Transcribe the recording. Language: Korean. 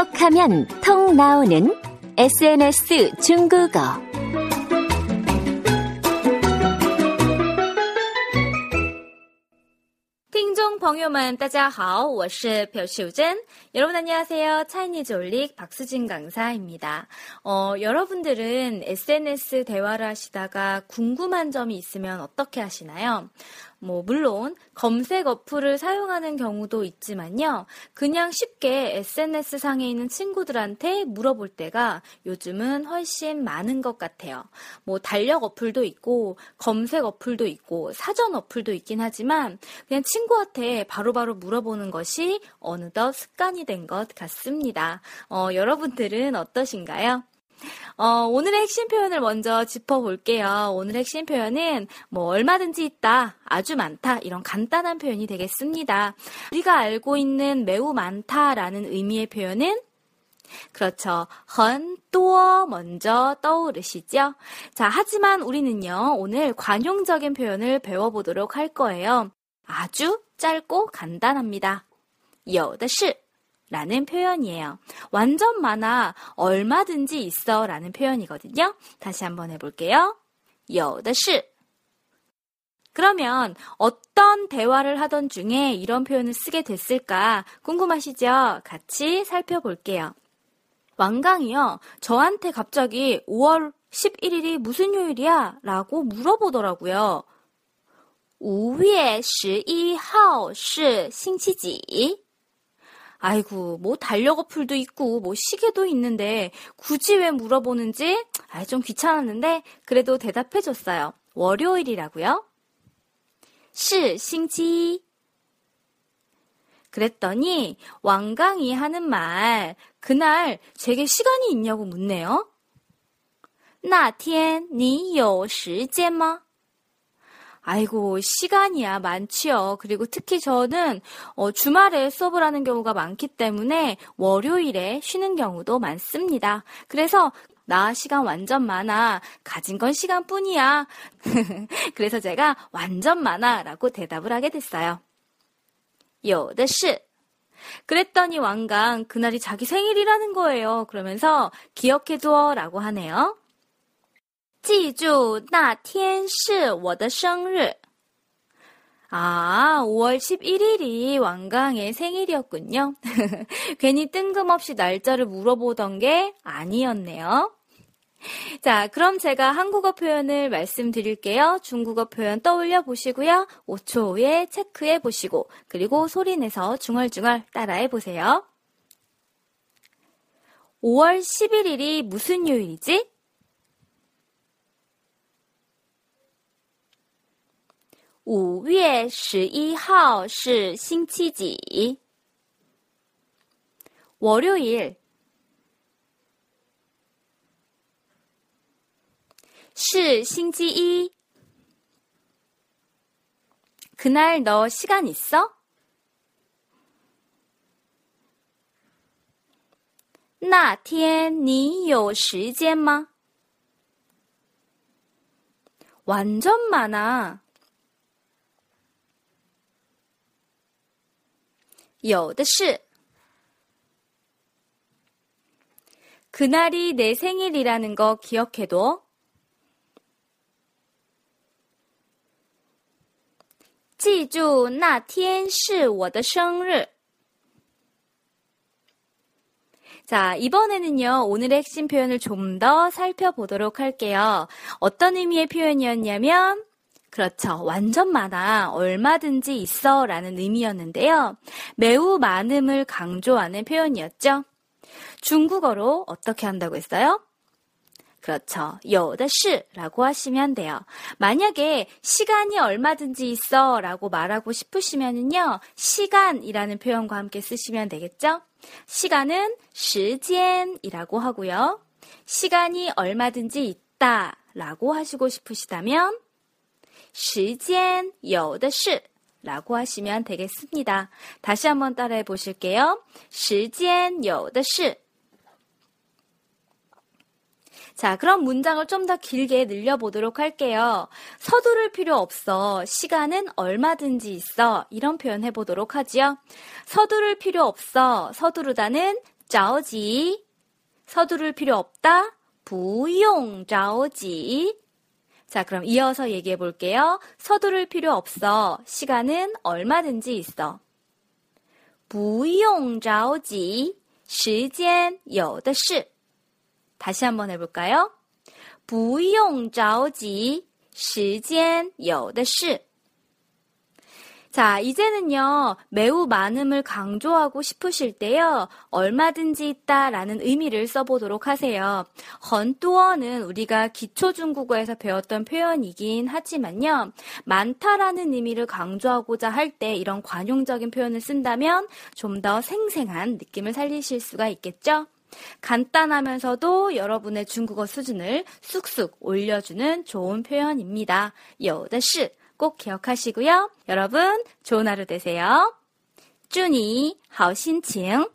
톡하면 통 나오는 SNS 중국어. 听众朋友们，大家好，我是朴秀珍。 여러분 안녕하세요. 차이니즈 올릭 박수진 강사입니다. 어, 여러분들은 SNS 대화를 하시다가 궁금한 점이 있으면 어떻게 하시나요? 뭐 물론 검색 어플을 사용하는 경우도 있지만요. 그냥 쉽게 SNS 상에 있는 친구들한테 물어볼 때가 요즘은 훨씬 많은 것 같아요. 뭐 달력 어플도 있고 검색 어플도 있고 사전 어플도 있긴 하지만 그냥 친구한테 바로바로 물어보는 것이 어느덧 습관이 된 것 같습니다. 어, 여러분들은 어떠신가요? 어, 오늘의 핵심 표현을 먼저 짚어볼게요. 오늘 핵심 표현은 뭐 얼마든지 있다, 아주 많다 이런 간단한 표현이 되겠습니다. 우리가 알고 있는 매우 많다라는 의미의 표현은 그렇죠. 很多 먼저 떠오르시죠? 자, 하지만 우리는요, 오늘 관용적인 표현을 배워보도록 할 거예요. 아주 짧고 간단합니다. 有的是 라는 표현이에요. 완전 많아, 얼마든지 있어 라는 표현이거든요. 다시 한번 해볼게요. 有的是 그러면 어떤 대화를 하던 중에 이런 표현을 쓰게 됐을까 궁금하시죠? 같이 살펴볼게요. 왕강이요. 저한테 갑자기 5월 11일이 무슨 요일이야? 라고 물어보더라고요. 5月 11号是星期几? 아이고, 뭐 달력 어플도 있고 뭐 시계도 있는데 굳이 왜 물어보는지 아, 좀 귀찮았는데 그래도 대답해 줬어요. 월요일이라고요? 是星期 그랬더니 왕강이 하는 말 그날 제게 시간이 있냐고 묻네요. 那天你有时间吗? 아이고, 시간이야, 많지요. 그리고 특히 저는 어, 주말에 수업을 하는 경우가 많기 때문에 월요일에 쉬는 경우도 많습니다. 그래서 나 시간 완전 많아. 가진 건 시간뿐이야. 그래서 제가 완전 많아라고 대답을 하게 됐어요. 요的是 그랬더니 왕강 그날이 자기 생일이라는 거예요. 그러면서 기억해두어라고 하네요. 记住那天是我的生日. 아, 5월 11일이 왕강의 생일이었군요. 괜히 뜬금없이 날짜를 물어보던 게 아니었네요. 자, 그럼 제가 한국어 표현을 말씀드릴게요. 중국어 표현 떠올려 보시고요. 5초 후에 체크해 보시고, 그리고 소리내서 중얼중얼 따라해 보세요. 5월 11일이 무슨 요일이지? 五月十一号是星期几? 월요일 是星期一. 그날 너 시간 있어? 那天你有时间吗? 완전 많아. 有的是. 그날이 내 생일이라는 거 기억해둬. 记住那天是我的生日. 자, 이번에는요, 오늘의 핵심 표현을 좀 더 살펴보도록 할게요. 어떤 의미의 표현이었냐면, 그렇죠. 완전 많아. 얼마든지 있어. 라는 의미였는데요. 매우 많음을 강조하는 표현이었죠. 중국어로 어떻게 한다고 했어요? 그렇죠. 여的是 라고 하시면 돼요. 만약에 시간이 얼마든지 있어 라고 말하고 싶으시면요. 시간이라는 표현과 함께 쓰시면 되겠죠? 시간은 시간이라고 하고요. 시간이 얼마든지 있다 라고 하시고 싶으시다면, 时间有的是 라고 하시면 되겠습니다. 다시 한번 따라해 보실게요. 时间有的是 자, 그럼 문장을 좀 더 길게 늘려보도록 할게요. 서두를 필요 없어. 시간은 얼마든지 있어. 이런 표현 해보도록 하지요. 서두를 필요 없어. 서두르다는 着急. 서두를 필요 없다. 不用着急. 자, 그럼 이어서 얘기해 볼게요. 서두를 필요 없어. 시간은 얼마든지 있어. 不用着急.时间有的是. 다시 한번 해볼까요? 不用着急.时间有的是. 자, 이제는요, 매우 많음을 강조하고 싶으실 때요, 얼마든지 있다라는 의미를 써보도록 하세요. 헌뚜어는 우리가 기초중국어에서 배웠던 표현이긴 하지만요, 많다라는 의미를 강조하고자 할 때 이런 관용적인 표현을 쓴다면 좀 더 생생한 느낌을 살리실 수가 있겠죠? 간단하면서도 여러분의 중국어 수준을 쑥쑥 올려주는 좋은 표현입니다. 有的是 꼭 기억하시고요. 여러분, 좋은 하루 되세요. 쭈니, 하오신칭.